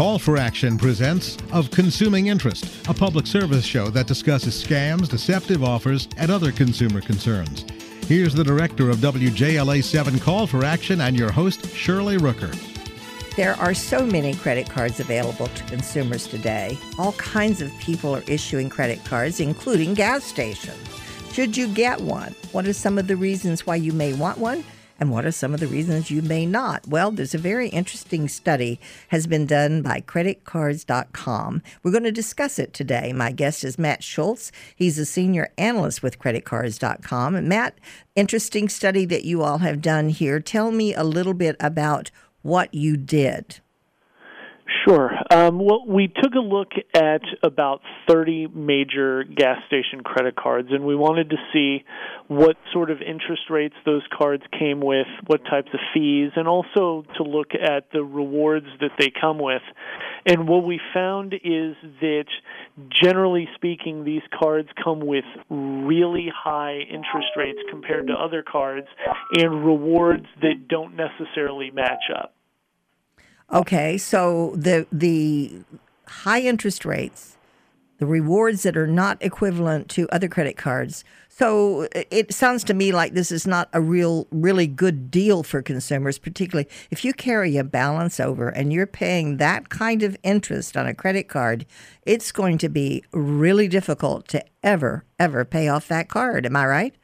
Call for Action presents Of Consuming Interest, a public service show that discusses scams, deceptive offers, and other consumer concerns. Here's the director of WJLA 7 Call for Action and your host, Shirley Rooker. There are so many credit cards available to consumers today. All kinds of people are issuing credit cards, including gas stations. Should you get one? What are some of the reasons why you may want one? And what are some of the reasons you may not? Well, there's a very interesting study has been done by creditcards.com. We're going to discuss it today. My guest is Matt Schulz. He's a senior analyst with creditcards.com. And Matt, interesting study that you all have done here. Tell me a little bit about what you did. Sure. Um, well, we took a look at about 30 major gas station credit cards, and we wanted to see what sort of interest rates those cards came with, what types of fees, and also to look at the rewards that they come with. And what we found is that, generally speaking, these cards come with really high interest rates compared to other cards and rewards that don't necessarily match up. Okay, so the the high interest rates, the rewards that are not equivalent to other credit cards. So it sounds to me like this is not a real really good deal for consumers, particularly if you carry a balance over and you're paying that kind of interest on a credit card, it's going to be really difficult to ever ever pay off that card. Am I right?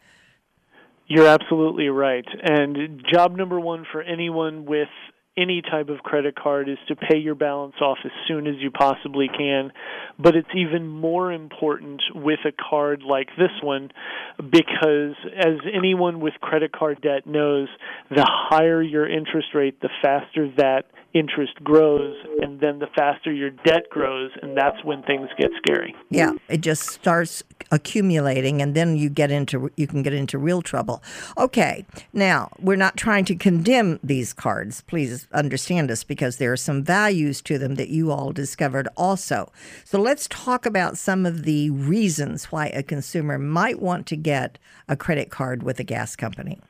You're absolutely right. And job number 1 for anyone with any type of credit card is to pay your balance off as soon as you possibly can. But it's even more important with a card like this one because, as anyone with credit card debt knows, the higher your interest rate, the faster that interest grows and then the faster your debt grows and that's when things get scary. Yeah, it just starts accumulating and then you get into you can get into real trouble. Okay. Now, we're not trying to condemn these cards. Please understand us because there are some values to them that you all discovered also. So let's talk about some of the reasons why a consumer might want to get a credit card with a gas company.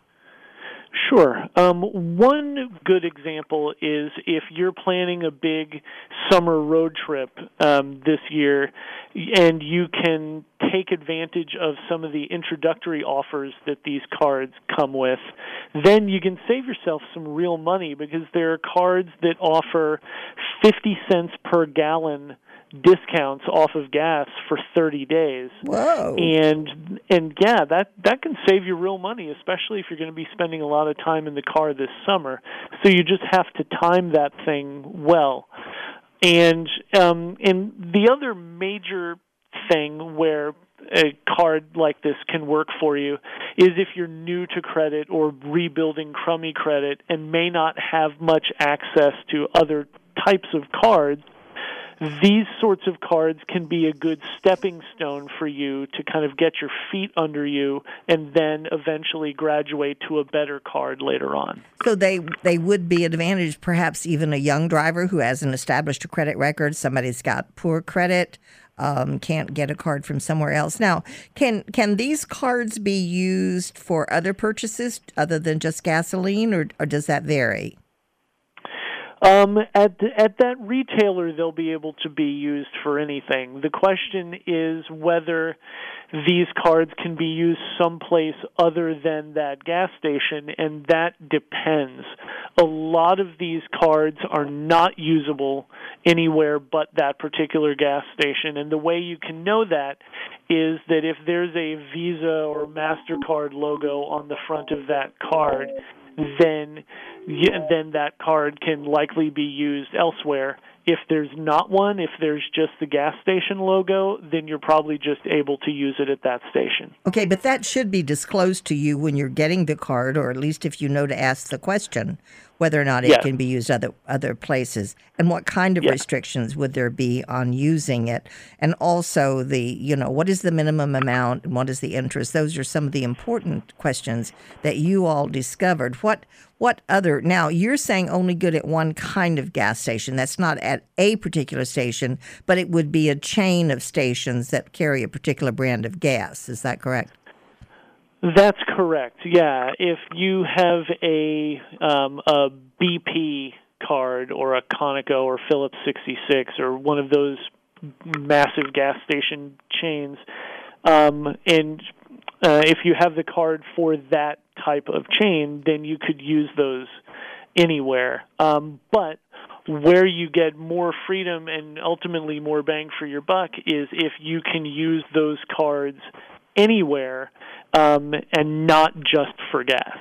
Sure. Um, one good example is if you're planning a big summer road trip um, this year and you can take advantage of some of the introductory offers that these cards come with, then you can save yourself some real money because there are cards that offer 50 cents per gallon discounts off of gas for 30 days. Whoa. And and yeah, that that can save you real money, especially if you're going to be spending a lot of time in the car this summer. So you just have to time that thing well. And um and the other major thing where a card like this can work for you is if you're new to credit or rebuilding crummy credit and may not have much access to other types of cards these sorts of cards can be a good stepping stone for you to kind of get your feet under you and then eventually graduate to a better card later on. So they they would be advantage perhaps even a young driver who hasn't established a credit record, somebody's got poor credit, um, can't get a card from somewhere else. Now, can can these cards be used for other purchases other than just gasoline, or, or does that vary? Um, at at that retailer, they'll be able to be used for anything. The question is whether these cards can be used someplace other than that gas station, and that depends. A lot of these cards are not usable anywhere but that particular gas station, and the way you can know that is that if there's a Visa or MasterCard logo on the front of that card, Mm-hmm. then then that card can likely be used elsewhere. If there's not one, if there's just the gas station logo, then you're probably just able to use it at that station. Okay, but that should be disclosed to you when you're getting the card, or at least if you know to ask the question whether or not it yes. can be used other other places. And what kind of yes. restrictions would there be on using it? And also the you know what is the minimum amount and what is the interest? Those are some of the important questions that you all discovered. What what other now you're saying only good at one kind of gas station. That's not at a particular station but it would be a chain of stations that carry a particular brand of gas. Is that correct that's correct. Yeah, if you have a um, a BP card or a Conoco or Phillips 66 or one of those massive gas station chains. Um, and uh, if you have the card for that type of chain, then you could use those anywhere. Um, but where you get more freedom and ultimately more bang for your buck is if you can use those cards anywhere um, and not just for gas.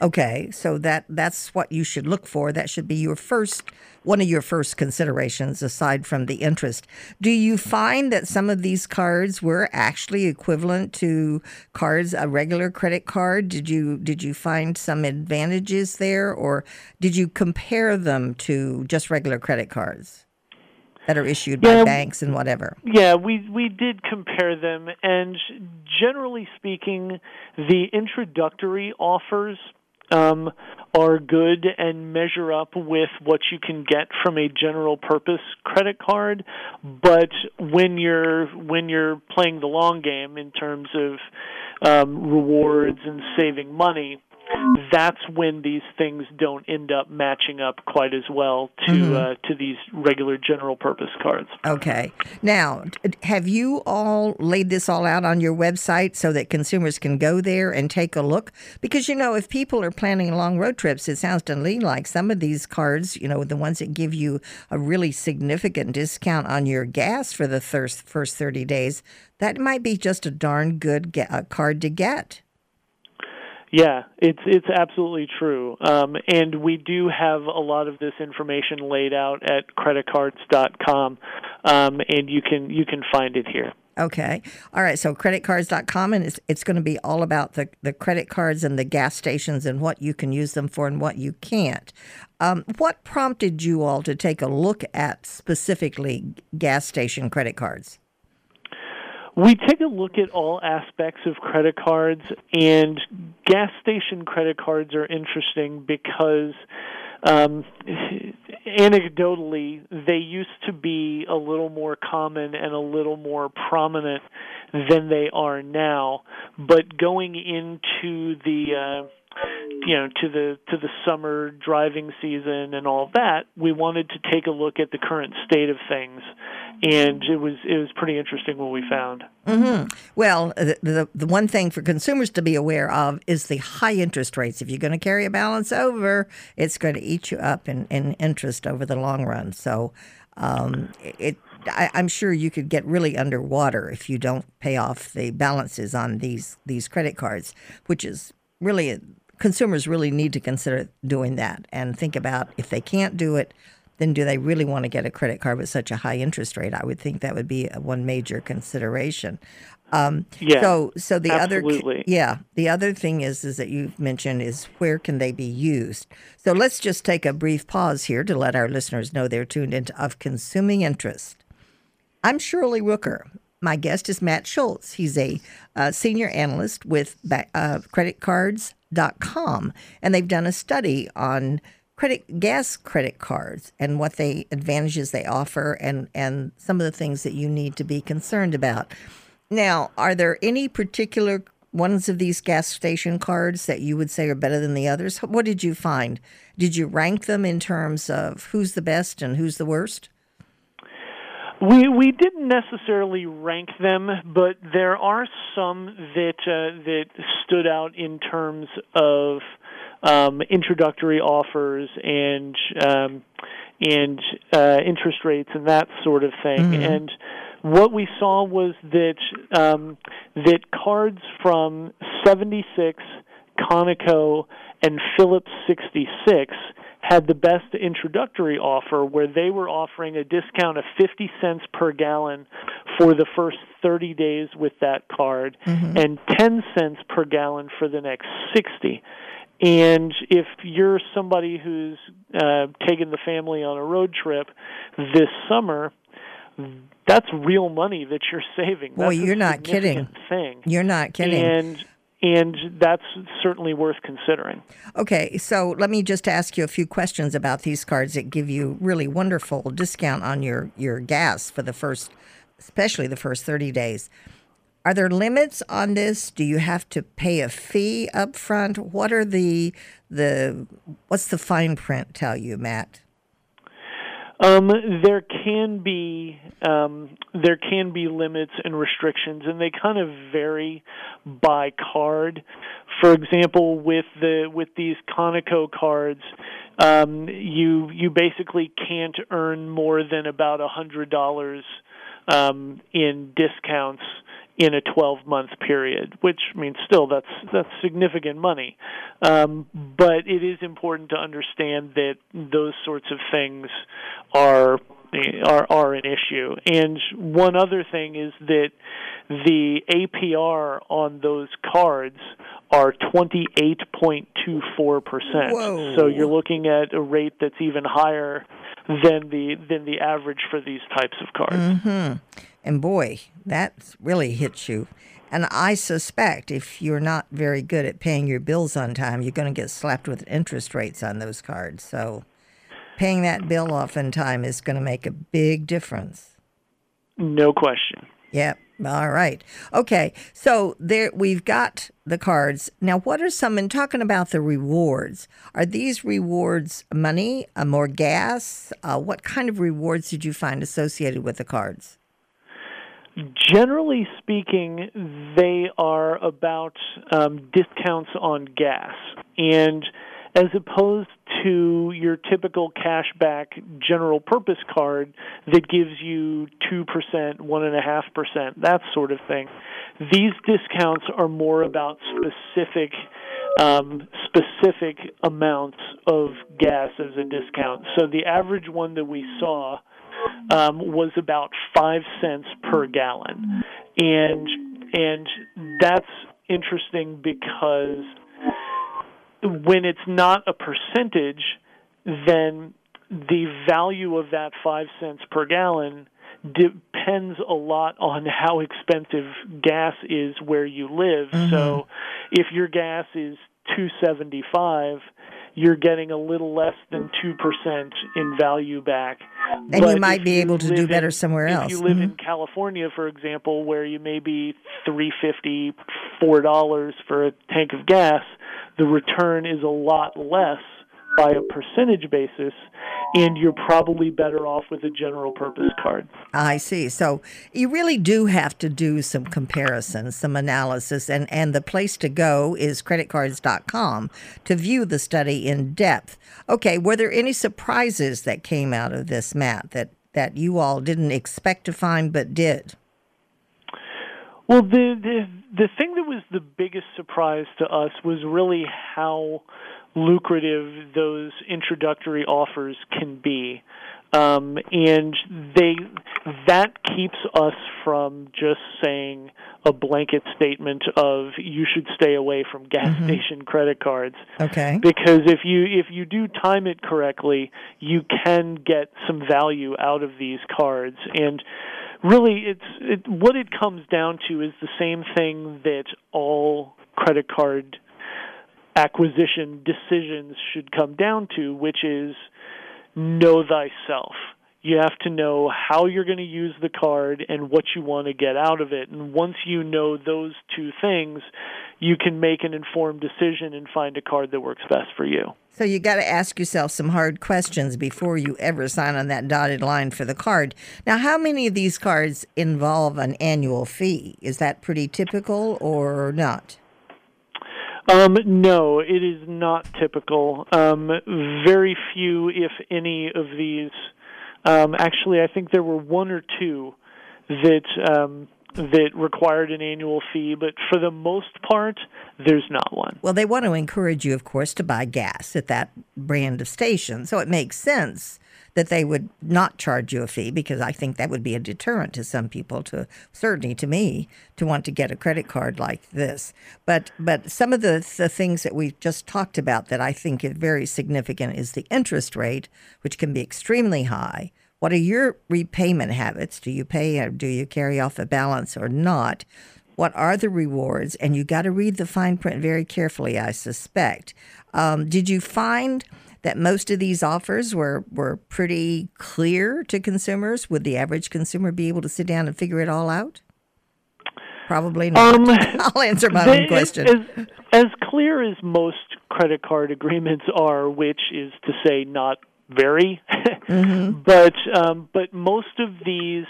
Okay, so that that's what you should look for. That should be your first one of your first considerations aside from the interest. Do you find that some of these cards were actually equivalent to cards a regular credit card? Did you did you find some advantages there or did you compare them to just regular credit cards? That are issued by yeah, banks and whatever. Yeah, we we did compare them, and generally speaking, the introductory offers um, are good and measure up with what you can get from a general purpose credit card. But when you're when you're playing the long game in terms of um, rewards and saving money, that's when these things don't end up matching up quite as well to mm-hmm. uh, to these regular general purpose cards. Okay. Now, have you all laid this all out on your website so that consumers can go there and take a look? Because you know, if people are planning long road trips, it sounds to me like some of these cards, you know, the ones that give you a really significant discount on your gas for the first first 30 days, that might be just a darn good get, card to get. Yeah, it's it's absolutely true, um, and we do have a lot of this information laid out at creditcards.com, um, and you can you can find it here. Okay. All right. So creditcards.com, and it's, it's going to be all about the, the credit cards and the gas stations and what you can use them for and what you can't. Um, what prompted you all to take a look at specifically gas station credit cards? We take a look at all aspects of credit cards, and gas station credit cards are interesting because um, anecdotally, they used to be a little more common and a little more prominent than they are now. But going into the uh, you know to the to the summer driving season and all that we wanted to take a look at the current state of things. And it was it was pretty interesting what we found. Mm-hmm. well the, the, the one thing for consumers to be aware of is the high interest rates. If you're going to carry a balance over it's going to eat you up in, in interest over the long run. So um, it I, am sure you could get really underwater if you don't pay off the balances on these these credit cards, which is really consumers really need to consider doing that and think about if they can't do it, then do they really want to get a credit card with such a high interest rate? I would think that would be one major consideration. Um, yeah. So, so the absolutely. other, yeah, the other thing is, is that you've mentioned is where can they be used? So let's just take a brief pause here to let our listeners know they're tuned into of consuming interest. I'm Shirley Rooker. My guest is Matt Schulz. He's a uh, senior analyst with uh, Credit Cards com, and they've done a study on credit gas credit cards and what they advantages they offer and and some of the things that you need to be concerned about. Now, are there any particular ones of these gas station cards that you would say are better than the others? What did you find? Did you rank them in terms of who's the best and who's the worst? We we didn't necessarily rank them, but there are some that uh, that stood out in terms of um, introductory offers and um, and uh, interest rates and that sort of thing. Mm-hmm. And what we saw was that um, that cards from 76, Conoco, and Phillips 66 had the best introductory offer where they were offering a discount of 50 cents per gallon for the first 30 days with that card mm-hmm. and 10 cents per gallon for the next 60. And if you're somebody who's uh, taking the family on a road trip this summer, that's real money that you're saving. Boy, that's you're not kidding. Thing. You're not kidding. And and that's certainly worth considering. Okay, so let me just ask you a few questions about these cards that give you really wonderful discount on your your gas for the first especially the first 30 days. Are there limits on this? Do you have to pay a fee up front? What are the the what's the fine print tell you, Matt? Um, there can be um, there can be limits and restrictions, and they kind of vary by card. For example, with the with these Conoco cards, um, you you basically can't earn more than about a hundred dollars um, in discounts in a 12 month period, which means still that's that's significant money. Um, but it is important to understand that those sorts of things are are are an issue. And one other thing is that the APR on those cards are 28.24%. So you're looking at a rate that's even higher than the than the average for these types of cards. Mm-hmm. And boy, that really hits you. And I suspect if you're not very good at paying your bills on time, you're going to get slapped with interest rates on those cards. So paying that bill off in time is going to make a big difference. No question. Yep. All right. Okay. So there we've got the cards. Now what are some in talking about the rewards? Are these rewards money, uh, more gas? Uh, what kind of rewards did you find associated with the cards? Generally speaking, they are about um, discounts on gas. And as opposed to your typical cashback general purpose card that gives you 2%, 1.5%, that sort of thing. These discounts are more about specific um, specific amounts of gas as a discount. So the average one that we saw um, was about five cents per gallon, and and that's interesting because when it's not a percentage, then the value of that five cents per gallon depends a lot on how expensive gas is where you live. Mm-hmm. So if your gas is 275 you're getting a little less than 2% in value back. And but you might be able to do better in, somewhere else. If you live mm-hmm. in California, for example, where you may be 350 $4 for a tank of gas, the return is a lot less by a percentage basis, and you're probably better off with a general purpose card. I see. So you really do have to do some comparisons, some analysis, and, and the place to go is creditcards.com to view the study in depth. Okay, were there any surprises that came out of this, Matt, that, that you all didn't expect to find but did? Well, the, the the thing that was the biggest surprise to us was really how lucrative those introductory offers can be. Um, and they that keeps us from just saying a blanket statement of you should stay away from gas mm-hmm. station credit cards. Okay. Because if you if you do time it correctly, you can get some value out of these cards and really it's it, what it comes down to is the same thing that all credit card acquisition decisions should come down to, which is know thyself. You have to know how you're going to use the card and what you want to get out of it. And once you know those two things, you can make an informed decision and find a card that works best for you. So you got to ask yourself some hard questions before you ever sign on that dotted line for the card. Now, how many of these cards involve an annual fee? Is that pretty typical or not? Um, no, it is not typical. Um, very few, if any, of these. Um, actually, I think there were one or two that um, that required an annual fee, but for the most part, there's not one. Well, they want to encourage you, of course, to buy gas at that brand of station, so it makes sense that they would not charge you a fee because I think that would be a deterrent to some people to certainly to me to want to get a credit card like this. But but some of the, the things that we've just talked about that I think is very significant is the interest rate, which can be extremely high. What are your repayment habits? Do you pay or do you carry off a balance or not? What are the rewards? And you got to read the fine print very carefully, I suspect. Um, did you find that most of these offers were, were pretty clear to consumers? Would the average consumer be able to sit down and figure it all out? Probably not. Um, I'll answer my they, own question. As, as clear as most credit card agreements are, which is to say not very, mm-hmm. but um, but most of these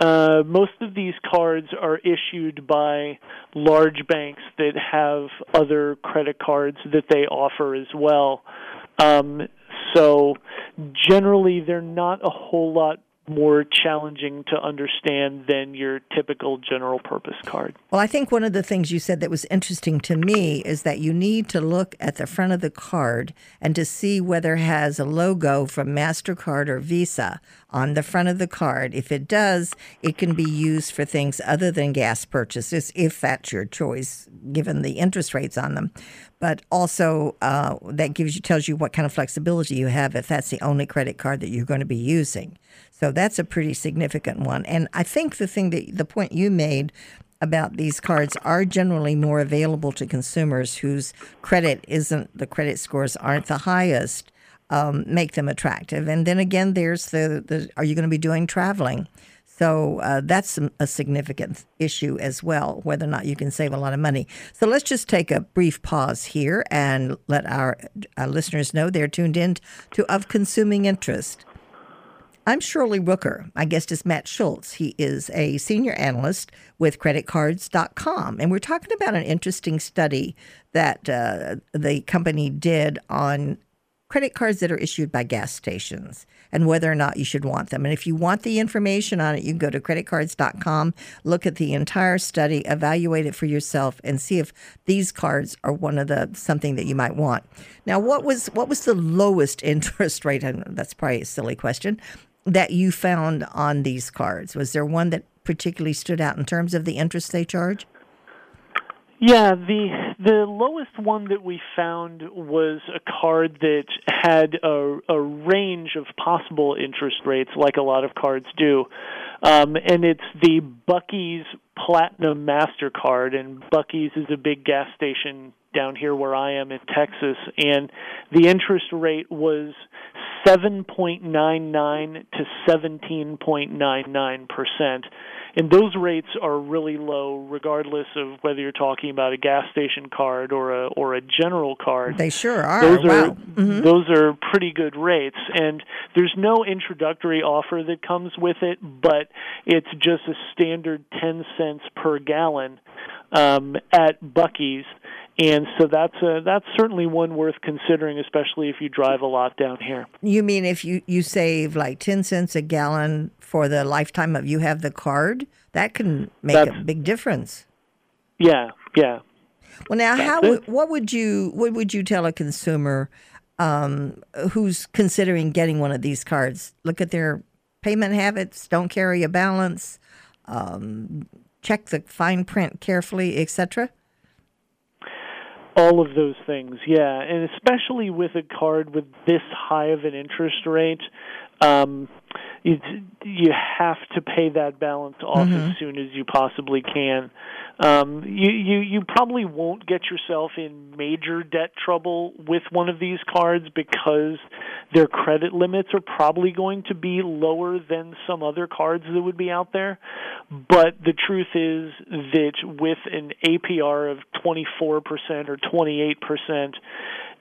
uh, most of these cards are issued by large banks that have other credit cards that they offer as well. Um, so generally, they're not a whole lot more challenging to understand than your typical general purpose card. Well, I think one of the things you said that was interesting to me is that you need to look at the front of the card and to see whether it has a logo from MasterCard or Visa on the front of the card. If it does, it can be used for things other than gas purchases if that's your choice, given the interest rates on them. But also, uh, that gives you tells you what kind of flexibility you have if that's the only credit card that you're going to be using. So that's a pretty significant one. And I think the thing that the point you made about these cards are generally more available to consumers whose credit isn't the credit scores aren't the highest um, make them attractive and then again there's the, the are you going to be doing traveling so uh, that's a significant issue as well, whether or not you can save a lot of money. So let's just take a brief pause here and let our, our listeners know they're tuned in to Of Consuming Interest. I'm Shirley Rooker. My guest is Matt Schulz. He is a senior analyst with creditcards.com. And we're talking about an interesting study that uh, the company did on credit cards that are issued by gas stations and whether or not you should want them. And if you want the information on it, you can go to creditcards.com, look at the entire study, evaluate it for yourself, and see if these cards are one of the something that you might want. Now, what was what was the lowest interest rate? And that's probably a silly question that you found on these cards? Was there one that particularly stood out in terms of the interest they charge? Yeah, the the lowest one that we found was a card that had a, a range of possible interest rates, like a lot of cards do, um, and it's the Buc-ee's Platinum Mastercard. And Buc-ee's is a big gas station down here where I am in Texas, and the interest rate was 7.99 to 17.99 percent and those rates are really low regardless of whether you're talking about a gas station card or a or a general card they sure are those wow. are mm-hmm. those are pretty good rates and there's no introductory offer that comes with it but it's just a standard 10 cents per gallon um, at Buc-ee's and so that's a, that's certainly one worth considering, especially if you drive a lot down here. You mean if you, you save like ten cents a gallon for the lifetime of you have the card, that can make that's, a big difference. Yeah, yeah. Well, now, that's how it. what would you what would you tell a consumer um, who's considering getting one of these cards? Look at their payment habits. Don't carry a balance. Um, check the fine print carefully, etc. All of those things, yeah, and especially with a card with this high of an interest rate, um, you you have to pay that balance off mm-hmm. as soon as you possibly can. Um, you, you you probably won't get yourself in major debt trouble with one of these cards because their credit limits are probably going to be lower than some other cards that would be out there. But the truth is that with an APR of 24% or 28%,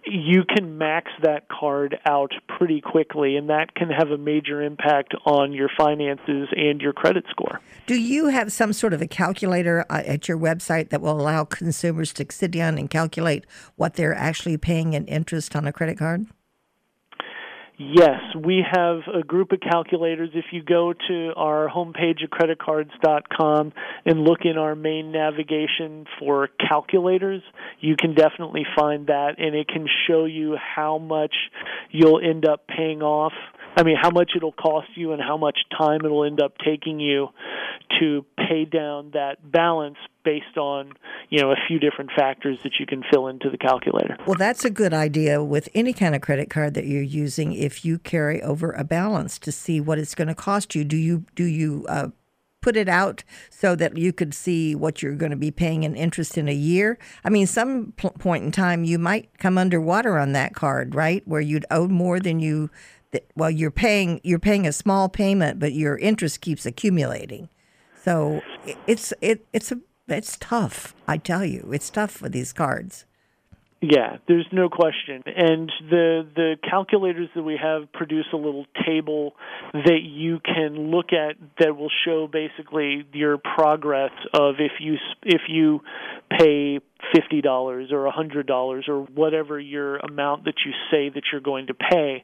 you can max that card out pretty quickly, and that can have a major impact on your finances and your credit score. Do you have some sort of a calculator uh, at your website that will allow consumers to sit down and calculate what they're actually paying in interest on a credit card? Yes, we have a group of calculators. If you go to our homepage at creditcards.com and look in our main navigation for calculators, you can definitely find that, and it can show you how much you'll end up paying off. I mean, how much it'll cost you and how much time it'll end up taking you to pay down that balance based on you know a few different factors that you can fill into the calculator. Well, that's a good idea with any kind of credit card that you're using. If you carry over a balance to see what it's going to cost you, do you do you uh, put it out so that you could see what you're going to be paying in interest in a year? I mean, some point in time you might come underwater on that card, right? Where you'd owe more than you. Well, you're paying you're paying a small payment, but your interest keeps accumulating. So it's it it's a it's tough. I tell you, it's tough for these cards. Yeah, there's no question. And the the calculators that we have produce a little table that you can look at that will show basically your progress of if you if you pay fifty dollars or a hundred dollars or whatever your amount that you say that you're going to pay,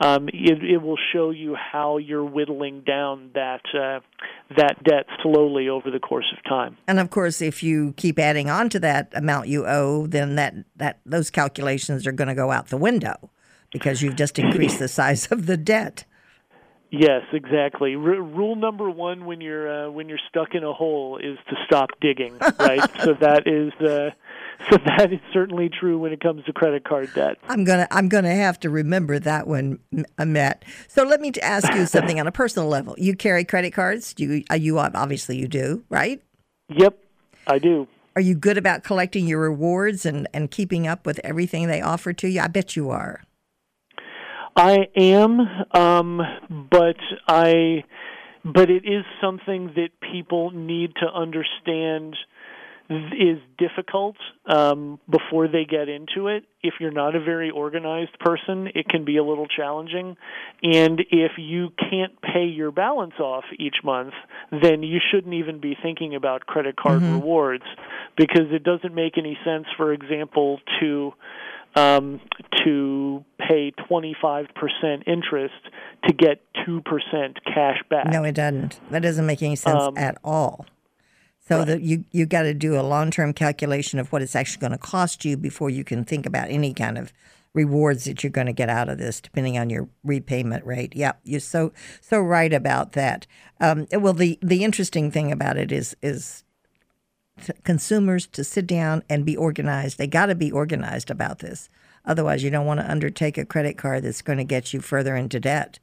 um, it, it will show you how you're whittling down that uh, that debt slowly over the course of time. And of course, if you keep adding on to that amount you owe, then that that those calculations are going to go out the window because you've just increased the size of the debt. Yes, exactly. R- rule number one when you're uh, when you're stuck in a hole is to stop digging. Right. so that is uh, so that is certainly true when it comes to credit card debt. I'm gonna I'm gonna have to remember that one, uh, Matt. So let me ask you something on a personal level. You carry credit cards? You uh, you obviously you do, right? Yep, I do. Are you good about collecting your rewards and and keeping up with everything they offer to you? I bet you are. I am, um, but I, but it is something that people need to understand is difficult um, before they get into it. If you're not a very organized person, it can be a little challenging. And if you can't pay your balance off each month, then you shouldn't even be thinking about credit card mm-hmm. rewards because it doesn't make any sense, for example, to um, to pay 25% interest to get 2% cash back. No, it doesn't. That doesn't make any sense um, at all. So right. that you you got to do a long term calculation of what it's actually going to cost you before you can think about any kind of rewards that you're going to get out of this, depending on your repayment rate. Yeah, you're so so right about that. Um, well, the the interesting thing about it is is consumers to sit down and be organized. They got to be organized about this. Otherwise, you don't want to undertake a credit card that's going to get you further into debt.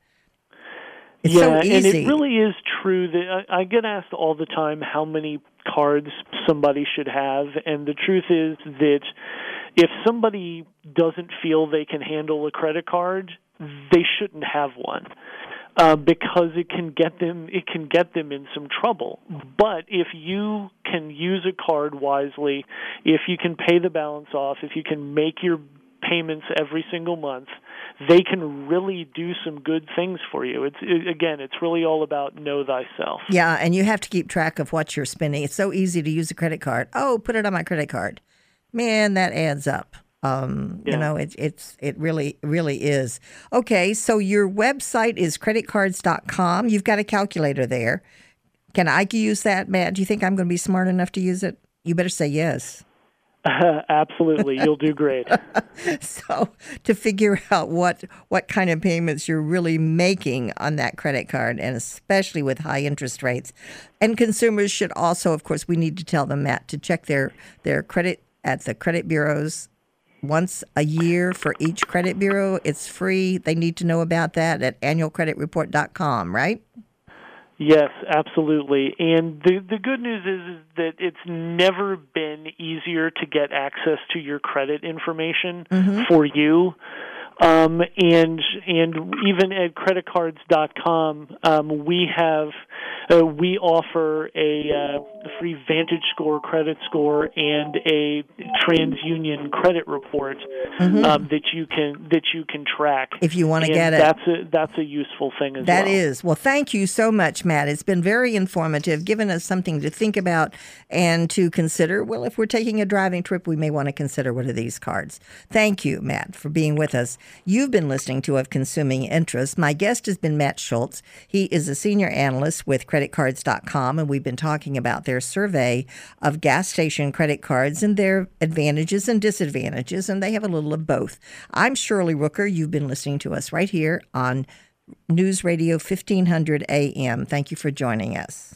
It's yeah, so and it really is true that I, I get asked all the time how many cards somebody should have, and the truth is that if somebody doesn't feel they can handle a credit card, they shouldn't have one uh, because it can get them it can get them in some trouble. But if you can use a card wisely, if you can pay the balance off, if you can make your payments every single month, they can really do some good things for you. It's it, again, it's really all about know thyself. Yeah, and you have to keep track of what you're spending. It's so easy to use a credit card. Oh, put it on my credit card. Man, that adds up. Um, yeah. You know, it, it's it really really is. Okay, so your website is creditcards.com. You've got a calculator there. Can I use that, Matt? Do you think I'm going to be smart enough to use it? You better say yes. Uh, absolutely, you'll do great. so, to figure out what what kind of payments you're really making on that credit card, and especially with high interest rates, and consumers should also, of course, we need to tell them Matt to check their their credit at the credit bureaus once a year for each credit bureau. It's free. They need to know about that at annualcreditreport.com, right? Yes, absolutely. And the the good news is, is that it's never been easier to get access to your credit information mm-hmm. for you. Um, and and even at creditcards.com, um, we have uh, we offer a uh, free Vantage Score credit score and a TransUnion credit report mm-hmm. um, that you can that you can track if you want to get it. That's a that's a useful thing as that well. That is well. Thank you so much, Matt. It's been very informative, given us something to think about and to consider. Well, if we're taking a driving trip, we may want to consider one of these cards. Thank you, Matt, for being with us. You've been listening to Of Consuming Interest. My guest has been Matt Schulz. He is a senior analyst with creditcards.com, and we've been talking about their survey of gas station credit cards and their advantages and disadvantages, and they have a little of both. I'm Shirley Rooker. You've been listening to us right here on News Radio 1500 AM. Thank you for joining us.